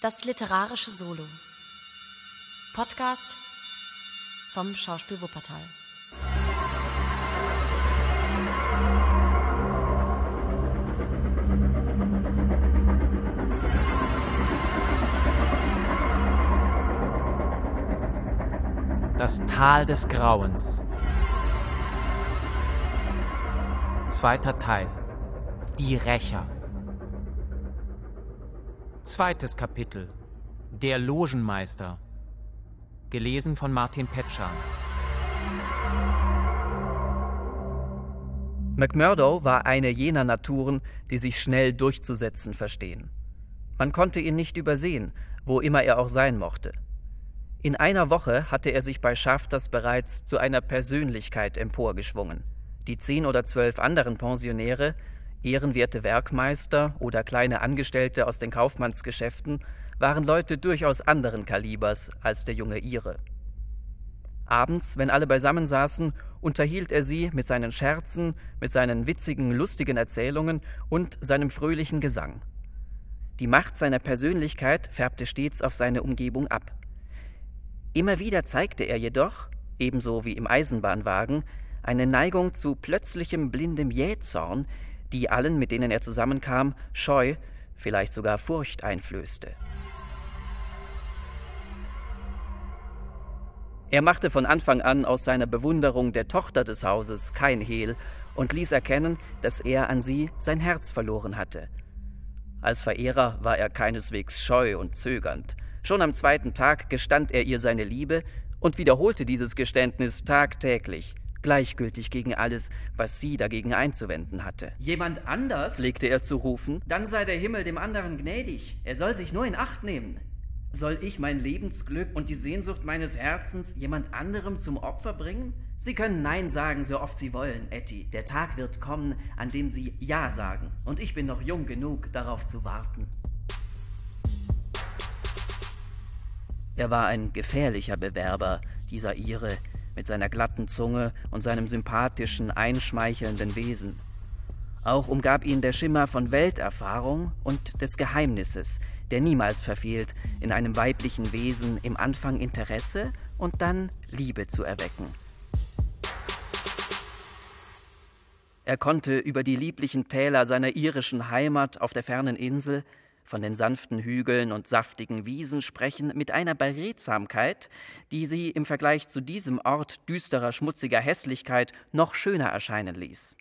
Das literarische Solo. Podcast vom Schauspiel Wuppertal. Das Tal des Grauens. Zweiter Teil. Die Rächer. Zweites Kapitel. Der Logenmeister. Gelesen von Martin Petschan. McMurdo war eine jener Naturen, die sich schnell durchzusetzen verstehen. Man konnte ihn nicht übersehen, wo immer er auch sein mochte. In einer Woche hatte er sich bei Schafters bereits zu einer Persönlichkeit emporgeschwungen. Die zehn oder zwölf anderen Pensionäre, ehrenwerte Werkmeister oder kleine Angestellte aus den Kaufmannsgeschäften, waren Leute durchaus anderen Kalibers als der junge Ire. Abends, wenn alle beisammen saßen, unterhielt er sie mit seinen Scherzen, mit seinen witzigen, lustigen Erzählungen und seinem fröhlichen Gesang. Die Macht seiner Persönlichkeit färbte stets auf seine Umgebung ab. Immer wieder zeigte er jedoch, ebenso wie im Eisenbahnwagen, eine Neigung zu plötzlichem blindem Jähzorn, die allen, mit denen er zusammenkam, Scheu, vielleicht sogar Furcht einflößte. Er machte von Anfang an aus seiner Bewunderung der Tochter des Hauses kein Hehl und ließ erkennen, dass er an sie sein Herz verloren hatte. Als Verehrer war er keineswegs scheu und zögernd. Schon am zweiten Tag gestand er ihr seine Liebe und wiederholte dieses Geständnis tagtäglich, gleichgültig gegen alles, was sie dagegen einzuwenden hatte. Jemand anders? pflegte er zu rufen. Dann sei der Himmel dem anderen gnädig. Er soll sich nur in Acht nehmen. Soll ich mein Lebensglück und die Sehnsucht meines Herzens jemand anderem zum Opfer bringen? Sie können Nein sagen, so oft Sie wollen, Etty. Der Tag wird kommen, an dem Sie Ja sagen. Und ich bin noch jung genug, darauf zu warten. Er war ein gefährlicher Bewerber, dieser Ire, mit seiner glatten Zunge und seinem sympathischen, einschmeichelnden Wesen. Auch umgab ihn der Schimmer von Welterfahrung und des Geheimnisses, der niemals verfehlt, in einem weiblichen Wesen im Anfang Interesse und dann Liebe zu erwecken. Er konnte über die lieblichen Täler seiner irischen Heimat auf der fernen Insel von den sanften Hügeln und saftigen Wiesen sprechen mit einer Beredsamkeit, die sie im Vergleich zu diesem Ort düsterer, schmutziger Hässlichkeit noch schöner erscheinen ließ.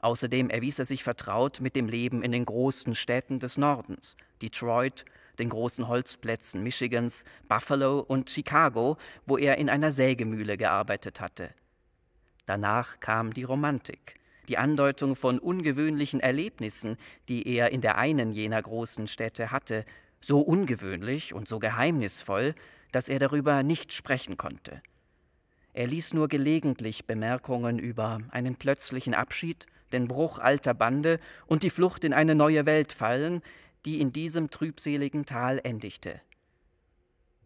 Außerdem erwies er sich vertraut mit dem Leben in den großen Städten des Nordens, Detroit, den großen Holzplätzen Michigans, Buffalo und Chicago, wo er in einer Sägemühle gearbeitet hatte. Danach kam die Romantik, die Andeutung von ungewöhnlichen Erlebnissen, die er in der einen jener großen Städte hatte, so ungewöhnlich und so geheimnisvoll, dass er darüber nicht sprechen konnte. Er ließ nur gelegentlich Bemerkungen über einen plötzlichen Abschied, den Bruch alter Bande und die Flucht in eine neue Welt fallen, die in diesem trübseligen Tal endigte.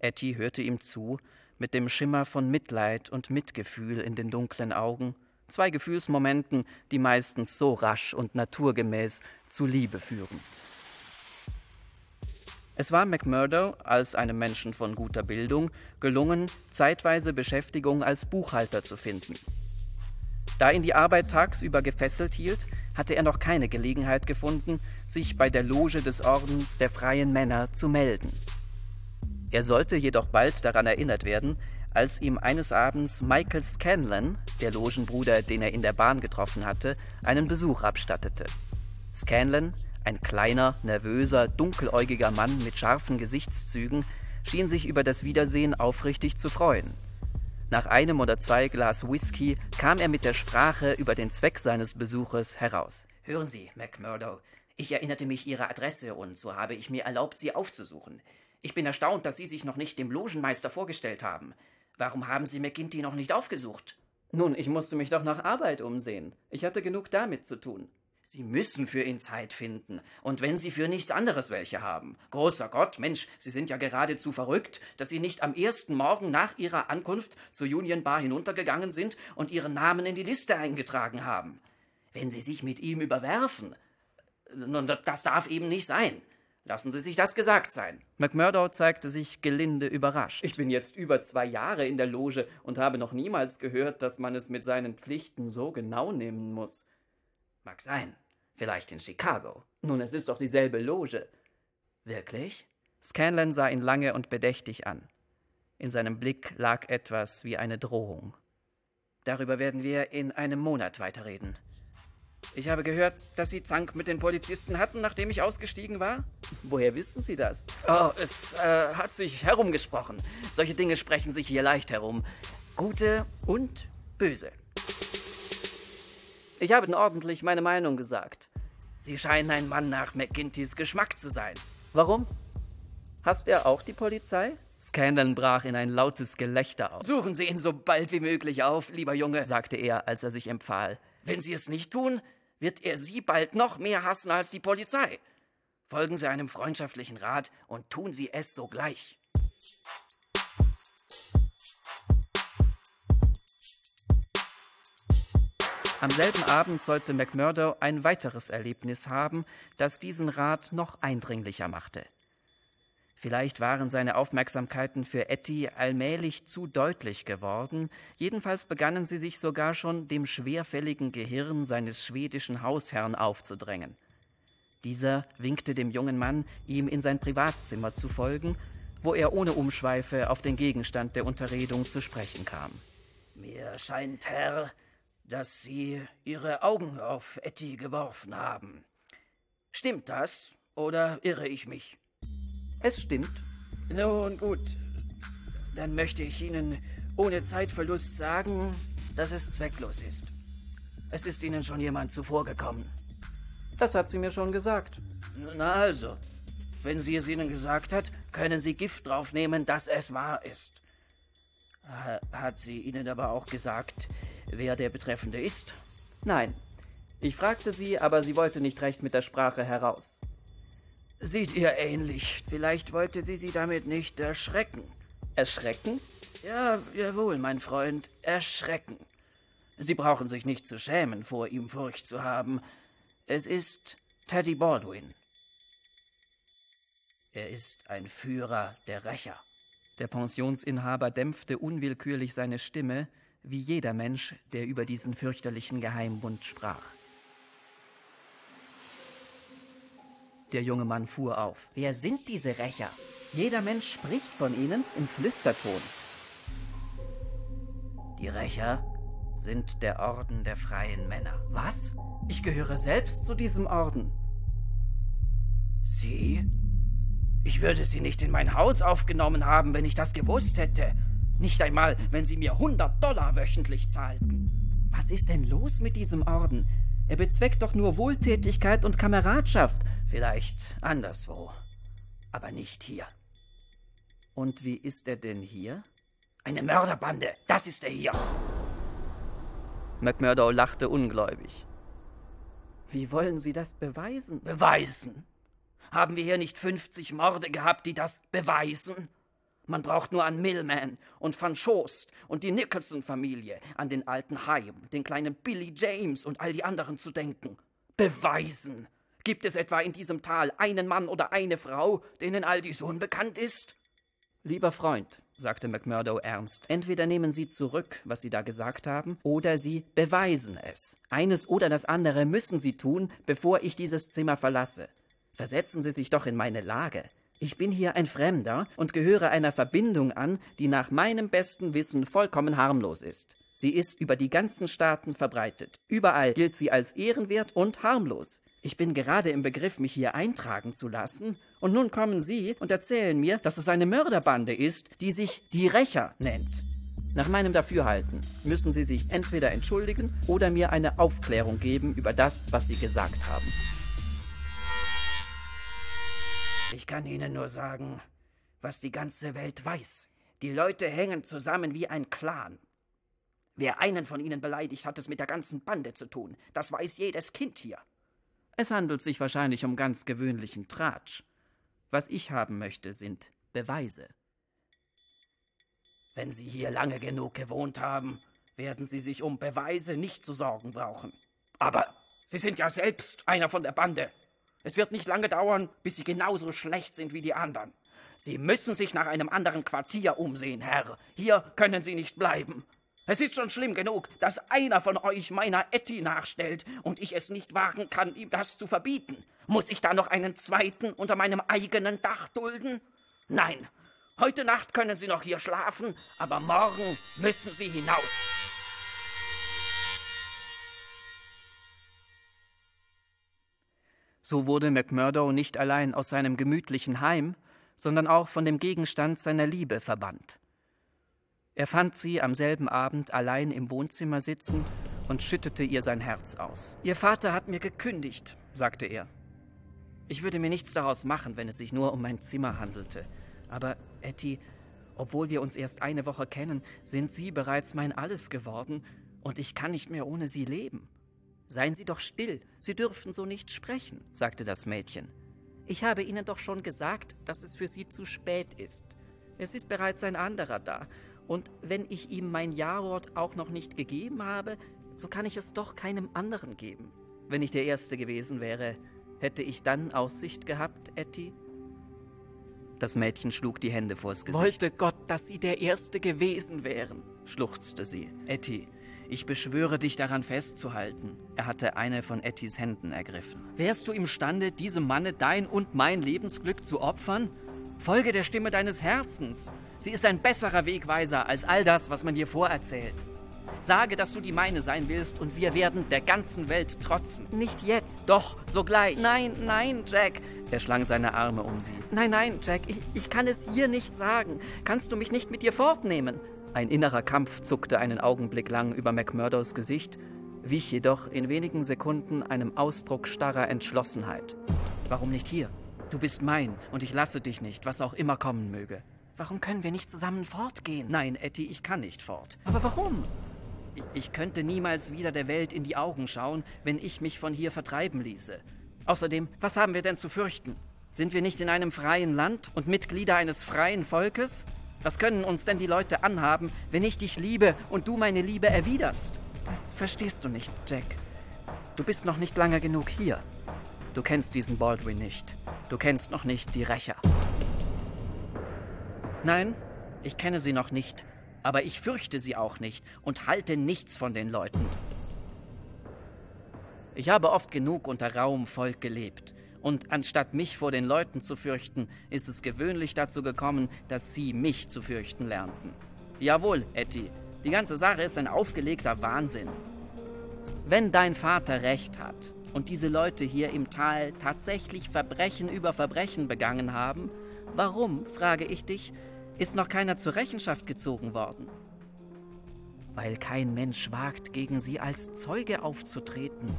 Etty hörte ihm zu, mit dem Schimmer von Mitleid und Mitgefühl in den dunklen Augen, zwei Gefühlsmomenten, die meistens so rasch und naturgemäß zu Liebe führen. Es war McMurdo, als einem Menschen von guter Bildung, gelungen, zeitweise Beschäftigung als Buchhalter zu finden. Da ihn die Arbeit tagsüber gefesselt hielt, hatte er noch keine Gelegenheit gefunden, sich bei der Loge des Ordens der freien Männer zu melden. Er sollte jedoch bald daran erinnert werden, als ihm eines Abends Michael Scanlon, der Logenbruder, den er in der Bahn getroffen hatte, einen Besuch abstattete. Scanlon, ein kleiner, nervöser, dunkeläugiger Mann mit scharfen Gesichtszügen, schien sich über das Wiedersehen aufrichtig zu freuen. Nach einem oder zwei Glas Whisky kam er mit der Sprache über den Zweck seines Besuches heraus. Hören Sie, McMurdo, ich erinnerte mich Ihrer Adresse und so habe ich mir erlaubt, Sie aufzusuchen. Ich bin erstaunt, dass Sie sich noch nicht dem Logenmeister vorgestellt haben. Warum haben Sie McGinty noch nicht aufgesucht? Nun, ich musste mich doch nach Arbeit umsehen. Ich hatte genug damit zu tun. Sie müssen für ihn Zeit finden. Und wenn Sie für nichts anderes welche haben. Großer Gott, Mensch, Sie sind ja geradezu verrückt, dass Sie nicht am ersten Morgen nach Ihrer Ankunft zur Union Bar hinuntergegangen sind und Ihren Namen in die Liste eingetragen haben. Wenn Sie sich mit ihm überwerfen. Nun, das darf eben nicht sein. Lassen Sie sich das gesagt sein. McMurdo zeigte sich gelinde überrascht. Ich bin jetzt über zwei Jahre in der Loge und habe noch niemals gehört, dass man es mit seinen Pflichten so genau nehmen muss. Mag sein. Vielleicht in Chicago. Nun, es ist doch dieselbe Loge. Wirklich? Scanlan sah ihn lange und bedächtig an. In seinem Blick lag etwas wie eine Drohung. Darüber werden wir in einem Monat weiterreden. Ich habe gehört, dass Sie Zank mit den Polizisten hatten, nachdem ich ausgestiegen war. Woher wissen Sie das? Oh, es äh, hat sich herumgesprochen. Solche Dinge sprechen sich hier leicht herum. Gute und böse. Ich habe ordentlich meine Meinung gesagt. Sie scheinen ein Mann nach McGintys Geschmack zu sein. Warum? Hast er auch die Polizei? Scandal brach in ein lautes Gelächter aus. Suchen Sie ihn so bald wie möglich auf, lieber Junge, sagte er, als er sich empfahl. Wenn Sie es nicht tun, wird er Sie bald noch mehr hassen als die Polizei. Folgen Sie einem freundschaftlichen Rat und tun Sie es sogleich. Am selben Abend sollte McMurdo ein weiteres Erlebnis haben, das diesen Rat noch eindringlicher machte. Vielleicht waren seine Aufmerksamkeiten für Etty allmählich zu deutlich geworden, jedenfalls begannen sie sich sogar schon dem schwerfälligen Gehirn seines schwedischen Hausherrn aufzudrängen. Dieser winkte dem jungen Mann, ihm in sein Privatzimmer zu folgen, wo er ohne Umschweife auf den Gegenstand der Unterredung zu sprechen kam. Mir scheint, Herr, dass Sie Ihre Augen auf Etty geworfen haben. Stimmt das oder irre ich mich? Es stimmt. Nun gut, dann möchte ich Ihnen ohne Zeitverlust sagen, dass es zwecklos ist. Es ist Ihnen schon jemand zuvorgekommen. Das hat sie mir schon gesagt. Na also, wenn sie es Ihnen gesagt hat, können Sie Gift draufnehmen, dass es wahr ist. Hat sie Ihnen aber auch gesagt, wer der Betreffende ist? Nein. Ich fragte sie, aber sie wollte nicht recht mit der Sprache heraus. Sieht ihr ähnlich. Vielleicht wollte sie sie damit nicht erschrecken. Erschrecken? Ja, jawohl, mein Freund, erschrecken. Sie brauchen sich nicht zu schämen, vor ihm Furcht zu haben. Es ist Teddy Baldwin. Er ist ein Führer der Rächer. Der Pensionsinhaber dämpfte unwillkürlich seine Stimme, wie jeder Mensch, der über diesen fürchterlichen Geheimbund sprach. Der junge Mann fuhr auf. Wer sind diese Rächer? Jeder Mensch spricht von ihnen im Flüsterton. Die Rächer sind der Orden der freien Männer. Was? Ich gehöre selbst zu diesem Orden. Sie? Ich würde Sie nicht in mein Haus aufgenommen haben, wenn ich das gewusst hätte. Nicht einmal, wenn Sie mir 100 Dollar wöchentlich zahlten. Was ist denn los mit diesem Orden? Er bezweckt doch nur Wohltätigkeit und Kameradschaft. Vielleicht anderswo, aber nicht hier. Und wie ist er denn hier? Eine Mörderbande, das ist er hier. McMurdo lachte ungläubig. Wie wollen Sie das beweisen? Beweisen? Haben wir hier nicht 50 Morde gehabt, die das beweisen? Man braucht nur an Millman und Van Schost und die Nicholson-Familie, an den alten Haim, den kleinen Billy James und all die anderen zu denken. Beweisen! Gibt es etwa in diesem Tal einen Mann oder eine Frau, denen all dies unbekannt ist? Lieber Freund, sagte McMurdo ernst, entweder nehmen Sie zurück, was Sie da gesagt haben, oder Sie beweisen es. Eines oder das andere müssen Sie tun, bevor ich dieses Zimmer verlasse. Versetzen Sie sich doch in meine Lage. Ich bin hier ein Fremder und gehöre einer Verbindung an, die nach meinem besten Wissen vollkommen harmlos ist. Sie ist über die ganzen Staaten verbreitet. Überall gilt sie als ehrenwert und harmlos. Ich bin gerade im Begriff, mich hier eintragen zu lassen, und nun kommen Sie und erzählen mir, dass es eine Mörderbande ist, die sich die Rächer nennt. Nach meinem Dafürhalten müssen Sie sich entweder entschuldigen oder mir eine Aufklärung geben über das, was Sie gesagt haben. Ich kann Ihnen nur sagen, was die ganze Welt weiß. Die Leute hängen zusammen wie ein Clan. Wer einen von ihnen beleidigt, hat es mit der ganzen Bande zu tun. Das weiß jedes Kind hier. Es handelt sich wahrscheinlich um ganz gewöhnlichen Tratsch. Was ich haben möchte, sind Beweise. Wenn Sie hier lange genug gewohnt haben, werden Sie sich um Beweise nicht zu sorgen brauchen. Aber Sie sind ja selbst einer von der Bande. Es wird nicht lange dauern, bis Sie genauso schlecht sind wie die anderen. Sie müssen sich nach einem anderen Quartier umsehen, Herr. Hier können Sie nicht bleiben. Es ist schon schlimm genug, dass einer von euch meiner Etty nachstellt und ich es nicht wagen kann, ihm das zu verbieten. Muss ich da noch einen zweiten unter meinem eigenen Dach dulden? Nein. Heute Nacht können Sie noch hier schlafen, aber morgen müssen Sie hinaus. So wurde McMurdo nicht allein aus seinem gemütlichen Heim, sondern auch von dem Gegenstand seiner Liebe verbannt. Er fand sie am selben Abend allein im Wohnzimmer sitzen und schüttete ihr sein Herz aus. Ihr Vater hat mir gekündigt, sagte er. Ich würde mir nichts daraus machen, wenn es sich nur um mein Zimmer handelte. Aber, Etty, obwohl wir uns erst eine Woche kennen, sind Sie bereits mein Alles geworden, und ich kann nicht mehr ohne Sie leben. Seien Sie doch still, Sie dürfen so nicht sprechen, sagte das Mädchen. Ich habe Ihnen doch schon gesagt, dass es für Sie zu spät ist. Es ist bereits ein anderer da, und wenn ich ihm mein Ja-Wort auch noch nicht gegeben habe, so kann ich es doch keinem anderen geben. Wenn ich der Erste gewesen wäre, hätte ich dann Aussicht gehabt, Etty? Das Mädchen schlug die Hände vors Gesicht. Wollte Gott, dass Sie der Erste gewesen wären, schluchzte sie. Etty, ich beschwöre dich daran festzuhalten. Er hatte eine von Ettys Händen ergriffen. Wärst du imstande, diesem Manne dein und mein Lebensglück zu opfern? Folge der Stimme deines Herzens. Sie ist ein besserer Wegweiser als all das, was man dir vorerzählt. Sage, dass du die meine sein willst, und wir werden der ganzen Welt trotzen. Nicht jetzt. Doch, sogleich. Nein, nein, Jack. Er schlang seine Arme um sie. Nein, nein, Jack, ich, ich kann es hier nicht sagen. Kannst du mich nicht mit dir fortnehmen? Ein innerer Kampf zuckte einen Augenblick lang über McMurdos Gesicht, wich jedoch in wenigen Sekunden einem Ausdruck starrer Entschlossenheit. Warum nicht hier? Du bist mein und ich lasse dich nicht, was auch immer kommen möge. Warum können wir nicht zusammen fortgehen? Nein, Etty, ich kann nicht fort. Aber warum? Ich, ich könnte niemals wieder der Welt in die Augen schauen, wenn ich mich von hier vertreiben ließe. Außerdem, was haben wir denn zu fürchten? Sind wir nicht in einem freien Land und Mitglieder eines freien Volkes? Was können uns denn die Leute anhaben, wenn ich dich liebe und du meine Liebe erwiderst? Das verstehst du nicht, Jack. Du bist noch nicht lange genug hier. Du kennst diesen Baldwin nicht. Du kennst noch nicht die Rächer. Nein, ich kenne sie noch nicht, aber ich fürchte sie auch nicht und halte nichts von den Leuten. Ich habe oft genug unter rauem Volk gelebt, und anstatt mich vor den Leuten zu fürchten, ist es gewöhnlich dazu gekommen, dass sie mich zu fürchten lernten. Jawohl, Etty, die ganze Sache ist ein aufgelegter Wahnsinn. Wenn dein Vater recht hat und diese Leute hier im Tal tatsächlich Verbrechen über Verbrechen begangen haben, warum, frage ich dich, ist noch keiner zur Rechenschaft gezogen worden? Weil kein Mensch wagt, gegen sie als Zeuge aufzutreten.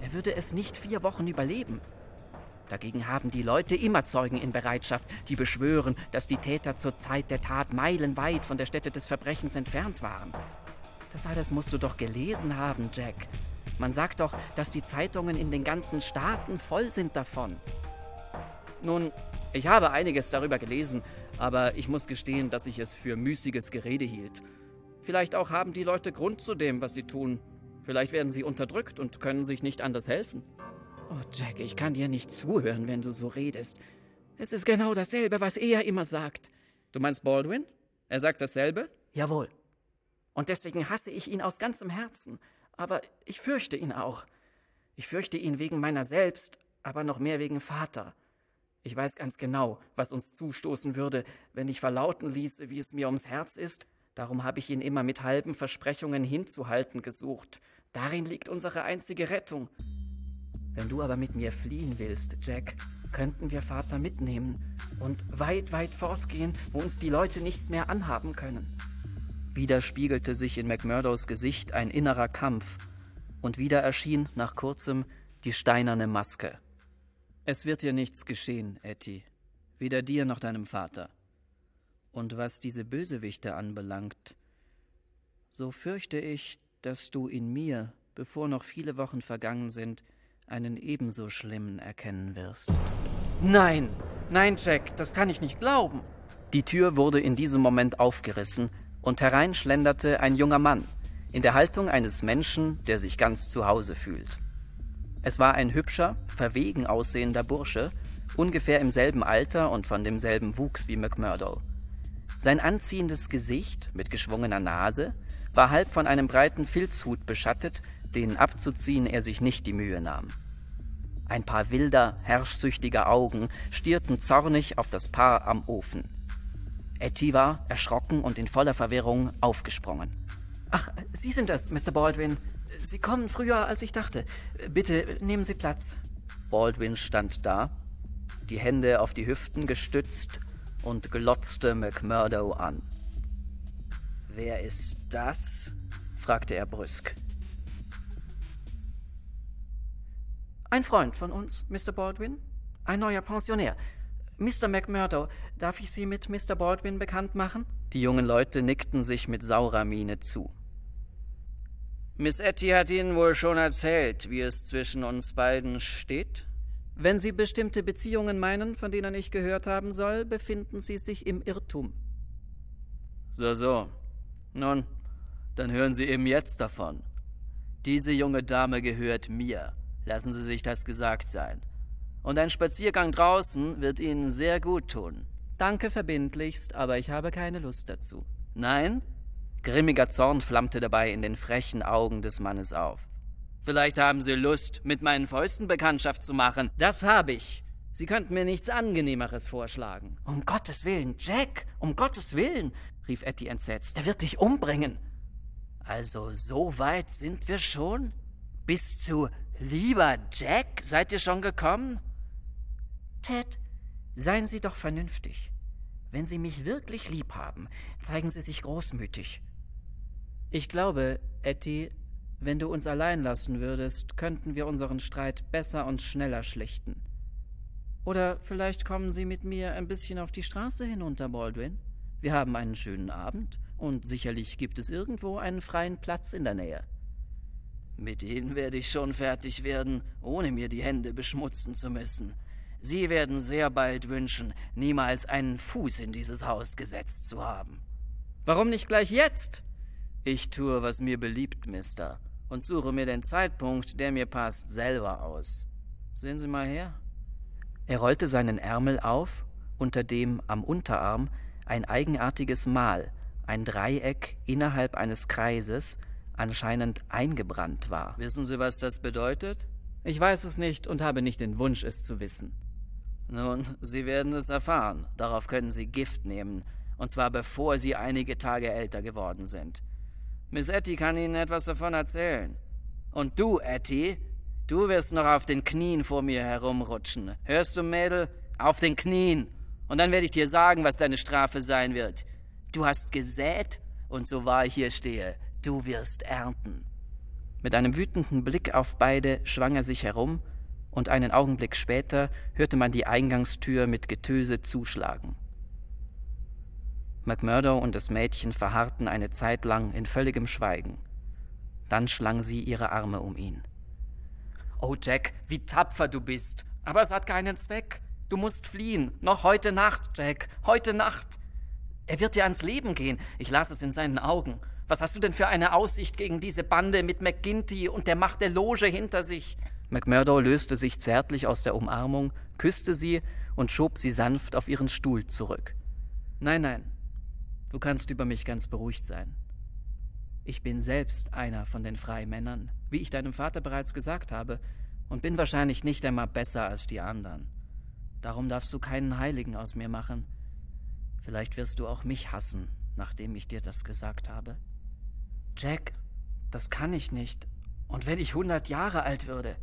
Er würde es nicht vier Wochen überleben. Dagegen haben die Leute immer Zeugen in Bereitschaft, die beschwören, dass die Täter zur Zeit der Tat meilenweit von der Stätte des Verbrechens entfernt waren. Das alles musst du doch gelesen haben, Jack. Man sagt doch, dass die Zeitungen in den ganzen Staaten voll sind davon. Nun, ich habe einiges darüber gelesen, aber ich muss gestehen, dass ich es für müßiges Gerede hielt. Vielleicht auch haben die Leute Grund zu dem, was sie tun. Vielleicht werden sie unterdrückt und können sich nicht anders helfen. Oh, Jack, ich kann dir nicht zuhören, wenn du so redest. Es ist genau dasselbe, was er immer sagt. Du meinst Baldwin? Er sagt dasselbe? Jawohl. Und deswegen hasse ich ihn aus ganzem Herzen. Aber ich fürchte ihn auch. Ich fürchte ihn wegen meiner selbst, aber noch mehr wegen Vater. Ich weiß ganz genau, was uns zustoßen würde, wenn ich verlauten ließe, wie es mir ums Herz ist. Darum habe ich ihn immer mit halben Versprechungen hinzuhalten gesucht. Darin liegt unsere einzige Rettung. Wenn du aber mit mir fliehen willst, Jack, könnten wir Vater mitnehmen und weit, weit fortgehen, wo uns die Leute nichts mehr anhaben können. Wieder spiegelte sich in McMurdos Gesicht ein innerer Kampf, und wieder erschien nach kurzem die steinerne Maske. Es wird dir nichts geschehen, Etty. Weder dir noch deinem Vater. Und was diese Bösewichte anbelangt, so fürchte ich, dass du in mir, bevor noch viele Wochen vergangen sind, einen ebenso schlimmen erkennen wirst. Nein, nein, Jack, das kann ich nicht glauben. Die Tür wurde in diesem Moment aufgerissen und herein schlenderte ein junger Mann, in der Haltung eines Menschen, der sich ganz zu Hause fühlt. Es war ein hübscher, verwegen aussehender Bursche, ungefähr im selben Alter und von demselben Wuchs wie McMurdo. Sein anziehendes Gesicht mit geschwungener Nase war halb von einem breiten Filzhut beschattet, den abzuziehen er sich nicht die Mühe nahm. Ein paar wilder, herrschsüchtiger Augen stierten zornig auf das Paar am Ofen. Etty war, erschrocken und in voller Verwirrung, aufgesprungen. Ach, Sie sind es, Mr. Baldwin. Sie kommen früher, als ich dachte. Bitte nehmen Sie Platz. Baldwin stand da, die Hände auf die Hüften gestützt und glotzte McMurdo an. Wer ist das? fragte er brüsk. Ein Freund von uns, Mr. Baldwin. Ein neuer Pensionär. Mr. McMurdo, darf ich Sie mit Mr. Baldwin bekannt machen? Die jungen Leute nickten sich mit saurer Miene zu. Miss Etty hat Ihnen wohl schon erzählt, wie es zwischen uns beiden steht? Wenn Sie bestimmte Beziehungen meinen, von denen ich gehört haben soll, befinden Sie sich im Irrtum. So, so. Nun, dann hören Sie eben jetzt davon. Diese junge Dame gehört mir. Lassen Sie sich das gesagt sein. Und ein Spaziergang draußen wird Ihnen sehr gut tun. Danke verbindlichst, aber ich habe keine Lust dazu. Nein? Grimmiger Zorn flammte dabei in den frechen Augen des Mannes auf. Vielleicht haben Sie Lust, mit meinen Fäusten Bekanntschaft zu machen. Das habe ich. Sie könnten mir nichts Angenehmeres vorschlagen. Um Gottes Willen, Jack, um Gottes Willen, rief Etty entsetzt. Er wird dich umbringen. Also so weit sind wir schon? Bis zu lieber Jack seid ihr schon gekommen? Ted, seien Sie doch vernünftig. Wenn Sie mich wirklich lieb haben, zeigen Sie sich großmütig. Ich glaube, Etty, wenn du uns allein lassen würdest, könnten wir unseren Streit besser und schneller schlichten. Oder vielleicht kommen Sie mit mir ein bisschen auf die Straße hinunter, Baldwin. Wir haben einen schönen Abend und sicherlich gibt es irgendwo einen freien Platz in der Nähe. Mit Ihnen werde ich schon fertig werden, ohne mir die Hände beschmutzen zu müssen. Sie werden sehr bald wünschen, niemals einen Fuß in dieses Haus gesetzt zu haben. Warum nicht gleich jetzt? Ich tue, was mir beliebt, Mister, und suche mir den Zeitpunkt, der mir passt, selber aus. Sehen Sie mal her. Er rollte seinen Ärmel auf, unter dem am Unterarm ein eigenartiges Mal, ein Dreieck innerhalb eines Kreises, anscheinend eingebrannt war. Wissen Sie, was das bedeutet? Ich weiß es nicht und habe nicht den Wunsch, es zu wissen. Nun, Sie werden es erfahren. Darauf können Sie Gift nehmen, und zwar bevor Sie einige Tage älter geworden sind. Miss Etty kann Ihnen etwas davon erzählen. Und du, Etty, du wirst noch auf den Knien vor mir herumrutschen. Hörst du, Mädel? Auf den Knien. Und dann werde ich dir sagen, was deine Strafe sein wird. Du hast gesät, und so wahr ich hier stehe, du wirst ernten. Mit einem wütenden Blick auf beide schwang er sich herum, und einen Augenblick später hörte man die Eingangstür mit Getöse zuschlagen. McMurdo und das Mädchen verharrten eine Zeit lang in völligem Schweigen. Dann schlang sie ihre Arme um ihn. Oh, Jack, wie tapfer du bist. Aber es hat keinen Zweck. Du musst fliehen. Noch heute Nacht, Jack. Heute Nacht. Er wird dir ans Leben gehen. Ich las es in seinen Augen. Was hast du denn für eine Aussicht gegen diese Bande mit McGinty und der Macht der Loge hinter sich? McMurdo löste sich zärtlich aus der Umarmung, küsste sie und schob sie sanft auf ihren Stuhl zurück. Nein, nein, du kannst über mich ganz beruhigt sein. Ich bin selbst einer von den Freimännern, wie ich deinem Vater bereits gesagt habe, und bin wahrscheinlich nicht einmal besser als die anderen. Darum darfst du keinen Heiligen aus mir machen. Vielleicht wirst du auch mich hassen, nachdem ich dir das gesagt habe. Jack, das kann ich nicht. Und wenn ich hundert Jahre alt würde,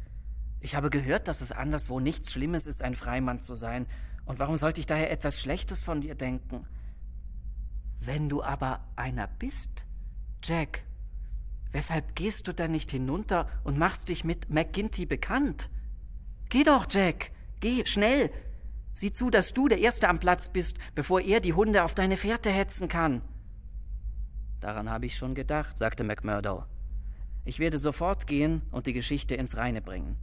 ich habe gehört, dass es anderswo nichts Schlimmes ist, ein Freimann zu sein. Und warum sollte ich daher etwas Schlechtes von dir denken? Wenn du aber einer bist, Jack, weshalb gehst du dann nicht hinunter und machst dich mit McGinty bekannt? Geh doch, Jack, geh, schnell. Sieh zu, dass du der Erste am Platz bist, bevor er die Hunde auf deine Fährte hetzen kann. Daran habe ich schon gedacht, sagte McMurdo. Ich werde sofort gehen und die Geschichte ins Reine bringen.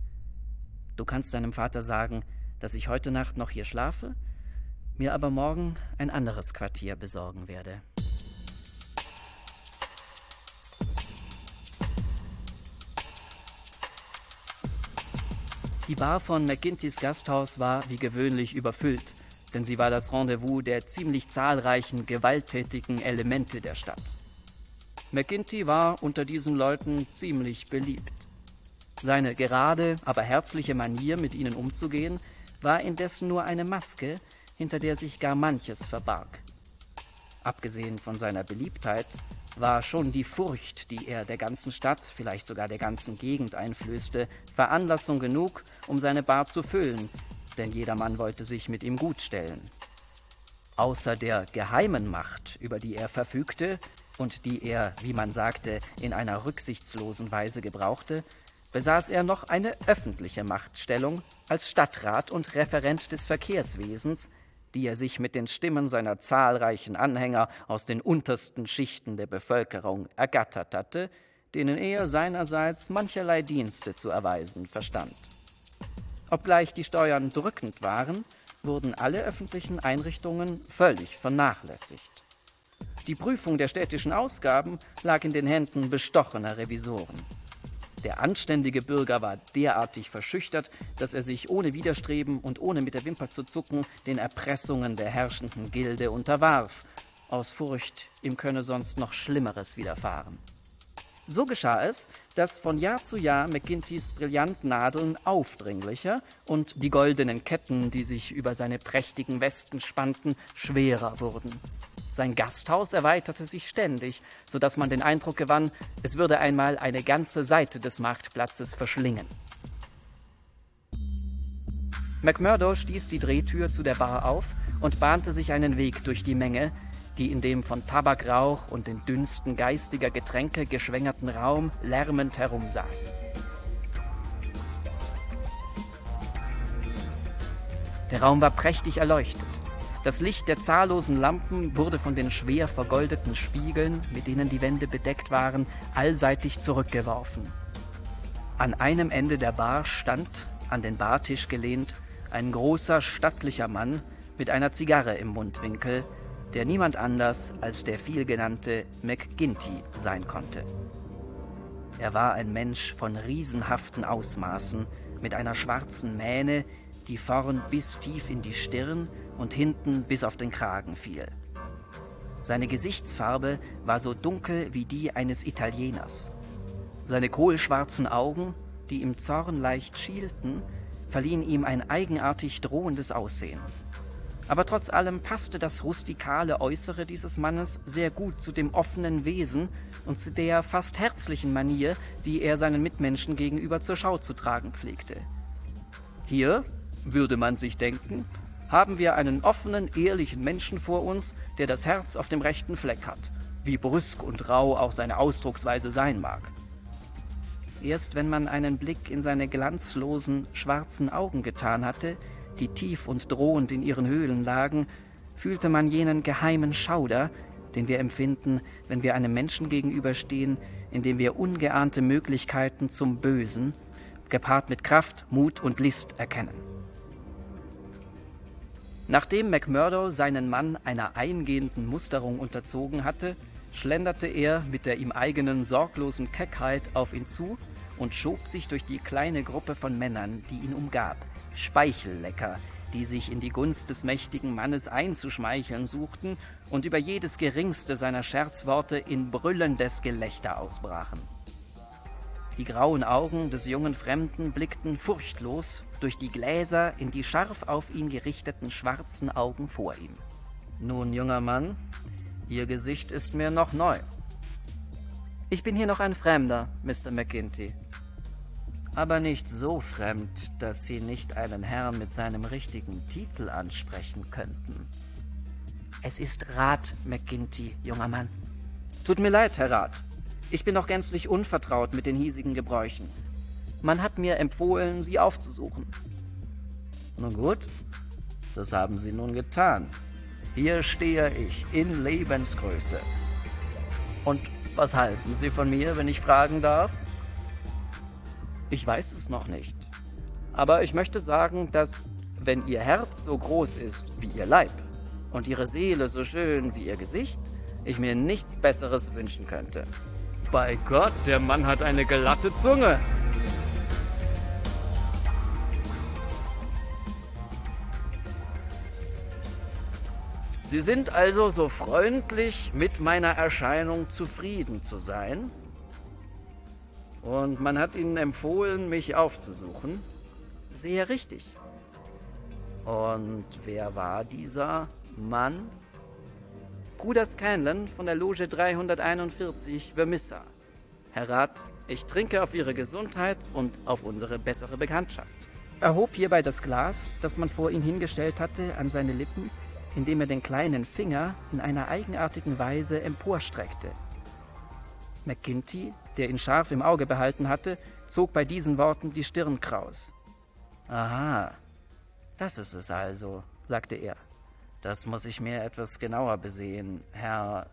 Du kannst deinem Vater sagen, dass ich heute Nacht noch hier schlafe, mir aber morgen ein anderes Quartier besorgen werde. Die Bar von McGintys Gasthaus war wie gewöhnlich überfüllt, denn sie war das Rendezvous der ziemlich zahlreichen gewalttätigen Elemente der Stadt. McGinty war unter diesen Leuten ziemlich beliebt. Seine gerade, aber herzliche Manier, mit ihnen umzugehen, war indessen nur eine Maske, hinter der sich gar manches verbarg. Abgesehen von seiner Beliebtheit war schon die Furcht, die er der ganzen Stadt, vielleicht sogar der ganzen Gegend einflößte, Veranlassung genug, um seine Bar zu füllen, denn jedermann wollte sich mit ihm gutstellen. Außer der geheimen Macht, über die er verfügte und die er, wie man sagte, in einer rücksichtslosen Weise gebrauchte, besaß er noch eine öffentliche Machtstellung als Stadtrat und Referent des Verkehrswesens, die er sich mit den Stimmen seiner zahlreichen Anhänger aus den untersten Schichten der Bevölkerung ergattert hatte, denen er seinerseits mancherlei Dienste zu erweisen verstand. Obgleich die Steuern drückend waren, wurden alle öffentlichen Einrichtungen völlig vernachlässigt. Die Prüfung der städtischen Ausgaben lag in den Händen bestochener Revisoren. Der anständige Bürger war derartig verschüchtert, dass er sich ohne Widerstreben und ohne mit der Wimper zu zucken den Erpressungen der herrschenden Gilde unterwarf, aus Furcht, ihm könne sonst noch Schlimmeres widerfahren. So geschah es, dass von Jahr zu Jahr McGintys Brillantnadeln aufdringlicher und die goldenen Ketten, die sich über seine prächtigen Westen spannten, schwerer wurden. Sein Gasthaus erweiterte sich ständig, so dass man den Eindruck gewann, es würde einmal eine ganze Seite des Marktplatzes verschlingen. McMurdo stieß die Drehtür zu der Bar auf und bahnte sich einen Weg durch die Menge, die in dem von Tabakrauch und den Dünsten geistiger Getränke geschwängerten Raum lärmend herumsaß. Der Raum war prächtig erleuchtet. Das Licht der zahllosen Lampen wurde von den schwer vergoldeten Spiegeln, mit denen die Wände bedeckt waren, allseitig zurückgeworfen. An einem Ende der Bar stand, an den Bartisch gelehnt, ein großer, stattlicher Mann mit einer Zigarre im Mundwinkel, der niemand anders als der vielgenannte McGinty sein konnte. Er war ein Mensch von riesenhaften Ausmaßen, mit einer schwarzen Mähne, die vorn bis tief in die Stirn und hinten bis auf den Kragen fiel. Seine Gesichtsfarbe war so dunkel wie die eines Italieners. Seine kohlschwarzen Augen, die im Zorn leicht schielten, verliehen ihm ein eigenartig drohendes Aussehen. Aber trotz allem passte das rustikale Äußere dieses Mannes sehr gut zu dem offenen Wesen und zu der fast herzlichen Manier, die er seinen Mitmenschen gegenüber zur Schau zu tragen pflegte. Hier, würde man sich denken, haben wir einen offenen, ehrlichen Menschen vor uns, der das Herz auf dem rechten Fleck hat, wie brüsk und rau auch seine Ausdrucksweise sein mag. Erst wenn man einen Blick in seine glanzlosen, schwarzen Augen getan hatte, die tief und drohend in ihren Höhlen lagen, fühlte man jenen geheimen Schauder, den wir empfinden, wenn wir einem Menschen gegenüberstehen, in dem wir ungeahnte Möglichkeiten zum Bösen, gepaart mit Kraft, Mut und List erkennen. Nachdem McMurdo seinen Mann einer eingehenden Musterung unterzogen hatte, schlenderte er mit der ihm eigenen sorglosen Keckheit auf ihn zu und schob sich durch die kleine Gruppe von Männern, die ihn umgab, Speichellecker, die sich in die Gunst des mächtigen Mannes einzuschmeicheln suchten und über jedes geringste seiner Scherzworte in brüllendes Gelächter ausbrachen. Die grauen Augen des jungen Fremden blickten furchtlos durch die Gläser in die scharf auf ihn gerichteten schwarzen Augen vor ihm. Nun, junger Mann, Ihr Gesicht ist mir noch neu. Ich bin hier noch ein Fremder, Mr. McGinty. Aber nicht so fremd, dass Sie nicht einen Herrn mit seinem richtigen Titel ansprechen könnten. Es ist Rat, McGinty, junger Mann. Tut mir leid, Herr Rat. Ich bin noch gänzlich unvertraut mit den hiesigen Gebräuchen. Man hat mir empfohlen, sie aufzusuchen. Nun gut, das haben Sie nun getan. Hier stehe ich in Lebensgröße. Und was halten Sie von mir, wenn ich fragen darf? Ich weiß es noch nicht. Aber ich möchte sagen, dass, wenn Ihr Herz so groß ist wie Ihr Leib und Ihre Seele so schön wie Ihr Gesicht, ich mir nichts Besseres wünschen könnte. Bei Gott, der Mann hat eine glatte Zunge. Sie sind also so freundlich, mit meiner Erscheinung zufrieden zu sein? Und man hat Ihnen empfohlen, mich aufzusuchen? Sehr richtig. Und wer war dieser Mann? Bruder Scanlon von der Loge 341 Vermissa. Herr Rat, ich trinke auf Ihre Gesundheit und auf unsere bessere Bekanntschaft. Er hob hierbei das Glas, das man vor ihn hingestellt hatte, an seine Lippen, indem er den kleinen Finger in einer eigenartigen Weise emporstreckte. McGinty, der ihn scharf im Auge behalten hatte, zog bei diesen Worten die Stirn kraus. Aha, das ist es also, sagte er. Das muss ich mir etwas genauer besehen, Herr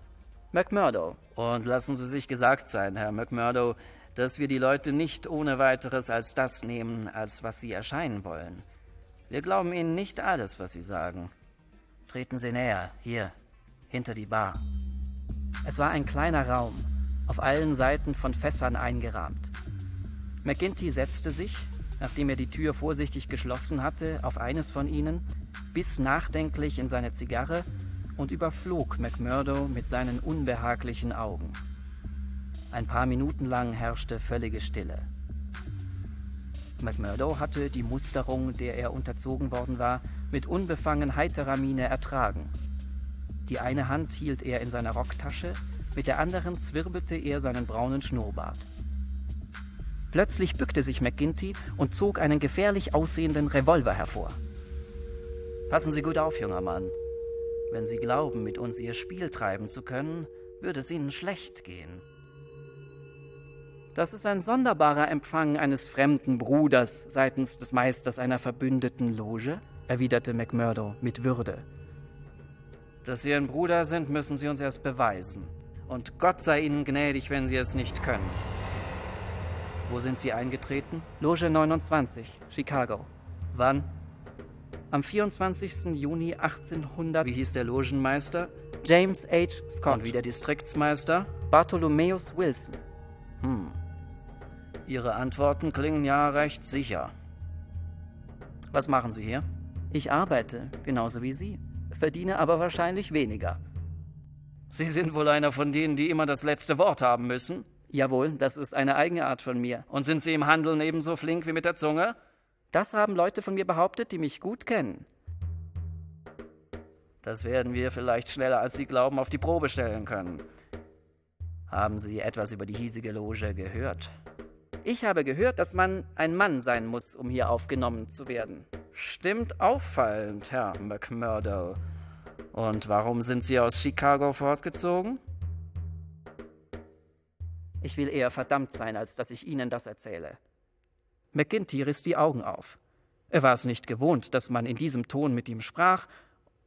McMurdo. Und lassen Sie sich gesagt sein, Herr McMurdo, dass wir die Leute nicht ohne weiteres als das nehmen, als was sie erscheinen wollen. Wir glauben ihnen nicht alles, was sie sagen. Treten Sie näher, hier, hinter die Bar. Es war ein kleiner Raum, auf allen Seiten von Fässern eingerahmt. McGinty setzte sich, nachdem er die Tür vorsichtig geschlossen hatte, auf eines von ihnen, biss nachdenklich in seine Zigarre und überflog McMurdo mit seinen unbehaglichen Augen. Ein paar Minuten lang herrschte völlige Stille. McMurdo hatte die Musterung, der er unterzogen worden war, mit unbefangen heiterer Miene ertragen. Die eine Hand hielt er in seiner Rocktasche, mit der anderen zwirbelte er seinen braunen Schnurrbart. Plötzlich bückte sich McGinty und zog einen gefährlich aussehenden Revolver hervor. Passen Sie gut auf, junger Mann. Wenn Sie glauben, mit uns Ihr Spiel treiben zu können, würde es Ihnen schlecht gehen. Das ist ein sonderbarer Empfang eines fremden Bruders seitens des Meisters einer verbündeten Loge, erwiderte McMurdo mit Würde. Dass Sie ein Bruder sind, müssen Sie uns erst beweisen. Und Gott sei Ihnen gnädig, wenn Sie es nicht können. Wo sind Sie eingetreten? Loge 29, Chicago. Wann? Am 24. Juni 1800. Wie hieß der Logenmeister? James H. Scott. Und wie der Distriktsmeister? Bartholomäus Wilson. Hm. Ihre Antworten klingen ja recht sicher. Was machen Sie hier? Ich arbeite, genauso wie Sie, verdiene aber wahrscheinlich weniger. Sie sind wohl einer von denen, die immer das letzte Wort haben müssen? Jawohl, das ist eine eigene Art von mir. Und sind Sie im Handeln ebenso flink wie mit der Zunge? Das haben Leute von mir behauptet, die mich gut kennen. Das werden wir vielleicht schneller, als Sie glauben, auf die Probe stellen können. Haben Sie etwas über die hiesige Loge gehört? Ich habe gehört, dass man ein Mann sein muss, um hier aufgenommen zu werden. Stimmt auffallend, Herr McMurdo. Und warum sind Sie aus Chicago fortgezogen? Ich will eher verdammt sein, als dass ich Ihnen das erzähle. McGinty riss die Augen auf. Er war es nicht gewohnt, dass man in diesem Ton mit ihm sprach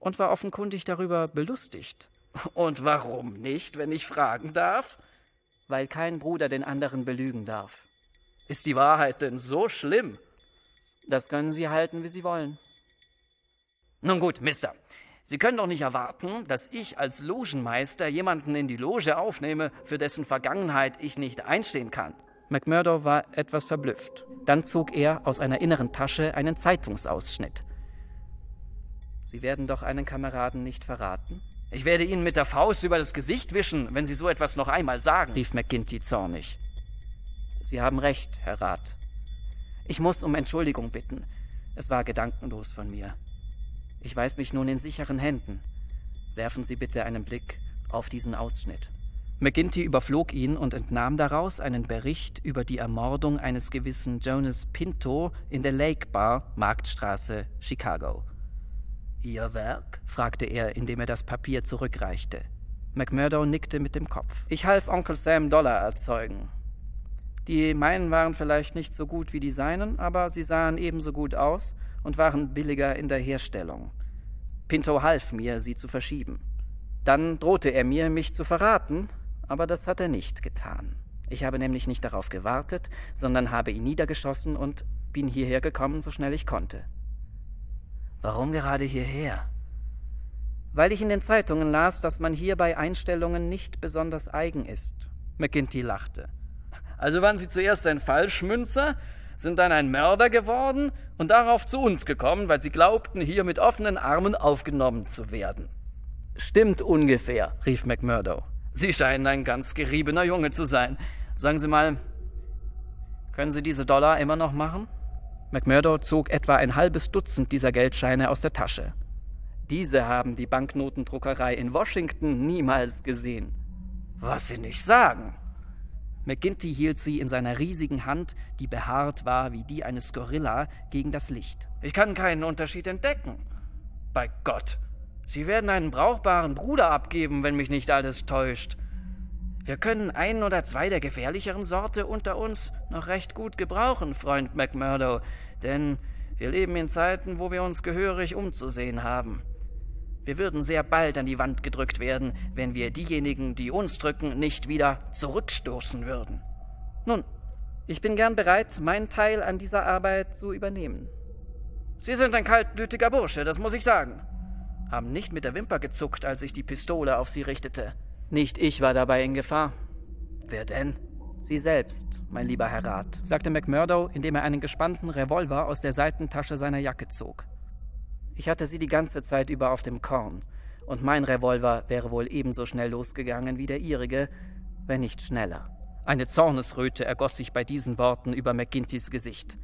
und war offenkundig darüber belustigt. Und warum nicht, wenn ich fragen darf? Weil kein Bruder den anderen belügen darf. Ist die Wahrheit denn so schlimm? Das können Sie halten, wie Sie wollen. Nun gut, Mister. Sie können doch nicht erwarten, dass ich als Logenmeister jemanden in die Loge aufnehme, für dessen Vergangenheit ich nicht einstehen kann. McMurdo war etwas verblüfft. Dann zog er aus einer inneren Tasche einen Zeitungsausschnitt. Sie werden doch einen Kameraden nicht verraten? Ich werde Ihnen mit der Faust über das Gesicht wischen, wenn Sie so etwas noch einmal sagen, rief McGinty zornig. Sie haben recht, Herr Rat. Ich muss um Entschuldigung bitten. Es war gedankenlos von mir. Ich weiß mich nun in sicheren Händen. Werfen Sie bitte einen Blick auf diesen Ausschnitt. McGinty überflog ihn und entnahm daraus einen Bericht über die Ermordung eines gewissen Jonas Pinto in der Lake Bar, Marktstraße, Chicago. Ihr Werk? fragte er, indem er das Papier zurückreichte. McMurdo nickte mit dem Kopf. Ich half Onkel Sam Dollar erzeugen. Die meinen waren vielleicht nicht so gut wie die seinen, aber sie sahen ebenso gut aus und waren billiger in der Herstellung. Pinto half mir, sie zu verschieben. Dann drohte er mir, mich zu verraten, aber das hat er nicht getan. Ich habe nämlich nicht darauf gewartet, sondern habe ihn niedergeschossen und bin hierher gekommen, so schnell ich konnte. Warum gerade hierher? Weil ich in den Zeitungen las, dass man hier bei Einstellungen nicht besonders eigen ist. McGinty lachte. Also waren Sie zuerst ein Falschmünzer, sind dann ein Mörder geworden und darauf zu uns gekommen, weil Sie glaubten, hier mit offenen Armen aufgenommen zu werden. Stimmt ungefähr, rief McMurdo. Sie scheinen ein ganz geriebener Junge zu sein. Sagen Sie mal, können Sie diese Dollar immer noch machen? McMurdo zog etwa ein halbes Dutzend dieser Geldscheine aus der Tasche. Diese haben die Banknotendruckerei in Washington niemals gesehen. Was Sie nicht sagen. McGinty hielt sie in seiner riesigen Hand, die behaart war wie die eines Gorilla, gegen das Licht. Ich kann keinen Unterschied entdecken. Bei Gott, Sie werden einen brauchbaren Bruder abgeben, wenn mich nicht alles täuscht. Wir können einen oder zwei der gefährlicheren Sorte unter uns noch recht gut gebrauchen, Freund McMurdo, denn wir leben in Zeiten, wo wir uns gehörig umzusehen haben. Wir würden sehr bald an die Wand gedrückt werden, wenn wir diejenigen, die uns drücken, nicht wieder zurückstoßen würden. Nun, ich bin gern bereit, meinen Teil an dieser Arbeit zu übernehmen. Sie sind ein kaltblütiger Bursche, das muss ich sagen. Haben nicht mit der Wimper gezuckt, als ich die Pistole auf sie richtete. Nicht ich war dabei in Gefahr. Wer denn? Sie selbst, mein lieber Herr Rat, sagte McMurdo, indem er einen gespannten Revolver aus der Seitentasche seiner Jacke zog. Ich hatte sie die ganze Zeit über auf dem Korn, und mein Revolver wäre wohl ebenso schnell losgegangen wie der ihrige, wenn nicht schneller. Eine Zornesröte ergoss sich bei diesen Worten über McGintys Gesicht.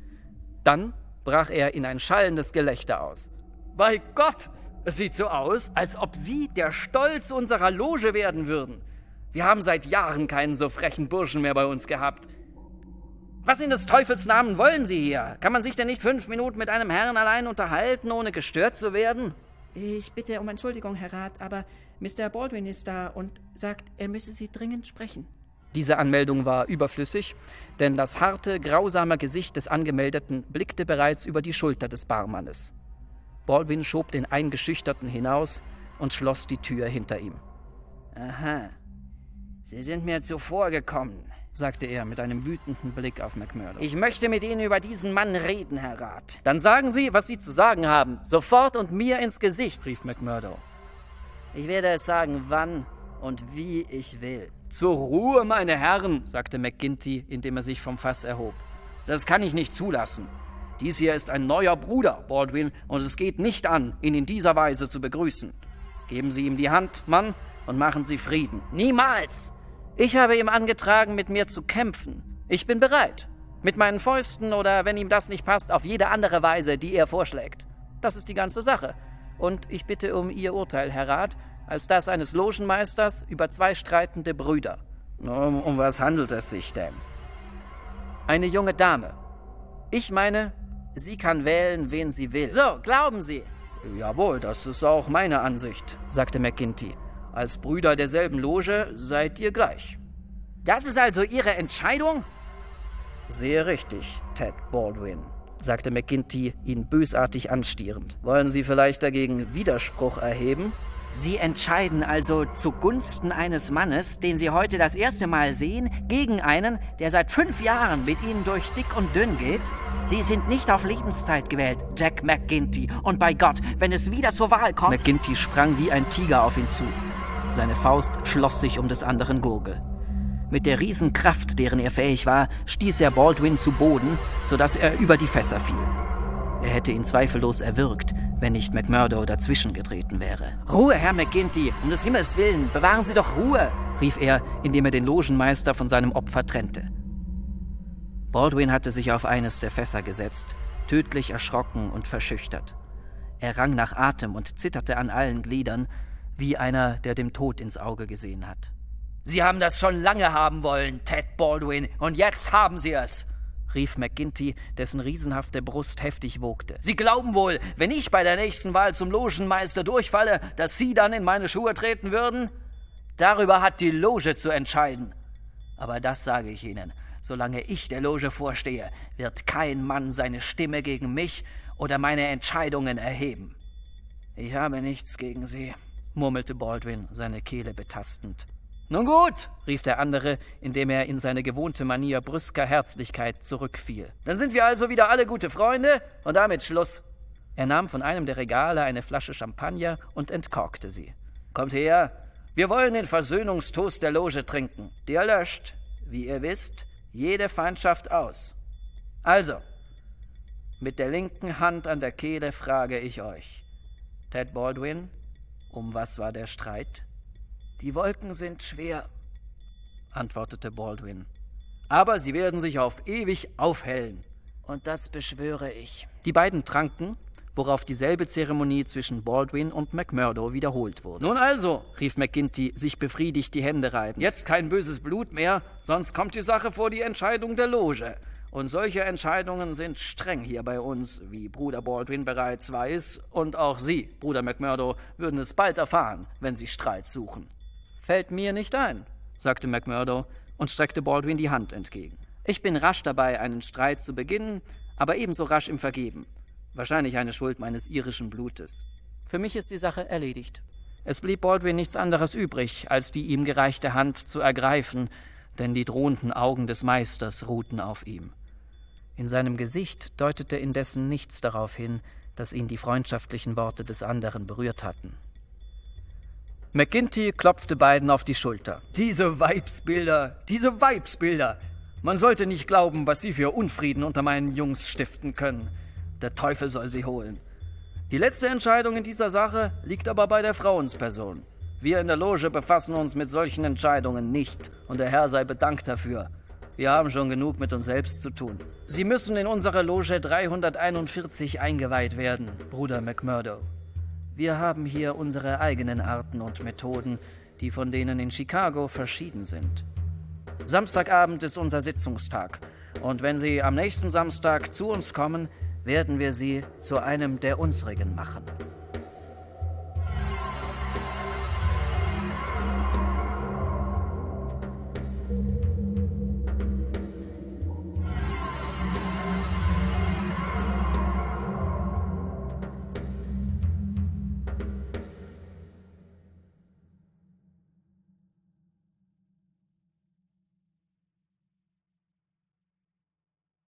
Dann brach er in ein schallendes Gelächter aus. Bei Gott, es sieht so aus, als ob Sie der Stolz unserer Loge werden würden. Wir haben seit Jahren keinen so frechen Burschen mehr bei uns gehabt. Was in des Teufels Namen wollen Sie hier? Kann man sich denn nicht fünf Minuten mit einem Herrn allein unterhalten, ohne gestört zu werden? Ich bitte um Entschuldigung, Herr Rat, aber Mr. Baldwin ist da und sagt, er müsse Sie dringend sprechen. Diese Anmeldung war überflüssig, denn das harte, grausame Gesicht des Angemeldeten blickte bereits über die Schulter des Barmannes. Baldwin schob den Eingeschüchterten hinaus und schloss die Tür hinter ihm. Aha. Sie sind mir zuvor gekommen, sagte er mit einem wütenden Blick auf McMurdo. Ich möchte mit Ihnen über diesen Mann reden, Herr Rat. Dann sagen Sie, was Sie zu sagen haben. Sofort und mir ins Gesicht, rief McMurdo. Ich werde es sagen, wann und wie ich will. Zur Ruhe, meine Herren, sagte McGinty, indem er sich vom Fass erhob. Das kann ich nicht zulassen. Dies hier ist ein neuer Bruder, Baldwin, und es geht nicht an, ihn in dieser Weise zu begrüßen. Geben Sie ihm die Hand, Mann, und machen Sie Frieden. Niemals! Ich habe ihm angetragen, mit mir zu kämpfen. Ich bin bereit. Mit meinen Fäusten oder, wenn ihm das nicht passt, auf jede andere Weise, die er vorschlägt. Das ist die ganze Sache. Und ich bitte um Ihr Urteil, Herr Rat, als das eines Logenmeisters über zwei streitende Brüder. Um, um was handelt es sich denn? Eine junge Dame. Ich meine, Sie kann wählen, wen sie will. So, glauben Sie. Jawohl, das ist auch meine Ansicht, sagte McGinty. Als Brüder derselben Loge seid ihr gleich. Das ist also Ihre Entscheidung? Sehr richtig, Ted Baldwin, sagte McGinty, ihn bösartig anstierend. Wollen Sie vielleicht dagegen Widerspruch erheben? Sie entscheiden also zugunsten eines Mannes, den Sie heute das erste Mal sehen, gegen einen, der seit fünf Jahren mit Ihnen durch dick und dünn geht? Sie sind nicht auf Lebenszeit gewählt, Jack McGinty. Und bei Gott, wenn es wieder zur Wahl kommt. McGinty sprang wie ein Tiger auf ihn zu. Seine Faust schloss sich um des anderen Gurgel. Mit der Riesenkraft, deren er fähig war, stieß er Baldwin zu Boden, sodass er über die Fässer fiel. Er hätte ihn zweifellos erwürgt, wenn nicht McMurdo dazwischen getreten wäre. Ruhe, Herr McGinty, um des Himmels willen, bewahren Sie doch Ruhe, rief er, indem er den Logenmeister von seinem Opfer trennte. Baldwin hatte sich auf eines der Fässer gesetzt, tödlich erschrocken und verschüchtert. Er rang nach Atem und zitterte an allen Gliedern, wie einer, der dem Tod ins Auge gesehen hat. Sie haben das schon lange haben wollen, Ted Baldwin, und jetzt haben Sie es rief McGinty, dessen riesenhafte Brust heftig wogte. Sie glauben wohl, wenn ich bei der nächsten Wahl zum Logenmeister durchfalle, dass Sie dann in meine Schuhe treten würden? Darüber hat die Loge zu entscheiden. Aber das sage ich Ihnen. Solange ich der Loge vorstehe, wird kein Mann seine Stimme gegen mich oder meine Entscheidungen erheben. Ich habe nichts gegen Sie, murmelte Baldwin, seine Kehle betastend. Nun gut, rief der andere, indem er in seine gewohnte Manier brüsker Herzlichkeit zurückfiel. Dann sind wir also wieder alle gute Freunde und damit Schluss. Er nahm von einem der Regale eine Flasche Champagner und entkorkte sie. Kommt her, wir wollen den Versöhnungstoast der Loge trinken. Der löscht, wie ihr wisst, jede Feindschaft aus. Also, mit der linken Hand an der Kehle frage ich euch, Ted Baldwin Um was war der Streit? Die Wolken sind schwer, antwortete Baldwin. Aber sie werden sich auf ewig aufhellen. Und das beschwöre ich. Die beiden tranken, worauf dieselbe Zeremonie zwischen Baldwin und McMurdo wiederholt wurde. Nun also, rief McGinty, sich befriedigt die Hände reibend. Jetzt kein böses Blut mehr, sonst kommt die Sache vor die Entscheidung der Loge. Und solche Entscheidungen sind streng hier bei uns, wie Bruder Baldwin bereits weiß, und auch Sie, Bruder McMurdo, würden es bald erfahren, wenn Sie Streit suchen. Fällt mir nicht ein, sagte McMurdo und streckte Baldwin die Hand entgegen. Ich bin rasch dabei, einen Streit zu beginnen, aber ebenso rasch im Vergeben. Wahrscheinlich eine Schuld meines irischen Blutes. Für mich ist die Sache erledigt. Es blieb Baldwin nichts anderes übrig, als die ihm gereichte Hand zu ergreifen, denn die drohenden Augen des Meisters ruhten auf ihm. In seinem Gesicht deutete indessen nichts darauf hin, dass ihn die freundschaftlichen Worte des anderen berührt hatten. McGinty klopfte beiden auf die Schulter. Diese Weibsbilder, diese Weibsbilder! Man sollte nicht glauben, was sie für Unfrieden unter meinen Jungs stiften können. Der Teufel soll sie holen. Die letzte Entscheidung in dieser Sache liegt aber bei der Frauensperson. Wir in der Loge befassen uns mit solchen Entscheidungen nicht, und der Herr sei bedankt dafür. Wir haben schon genug mit uns selbst zu tun. Sie müssen in unsere Loge 341 eingeweiht werden, Bruder McMurdo. Wir haben hier unsere eigenen Arten und Methoden, die von denen in Chicago verschieden sind. Samstagabend ist unser Sitzungstag, und wenn Sie am nächsten Samstag zu uns kommen, werden wir sie zu einem der unsrigen machen.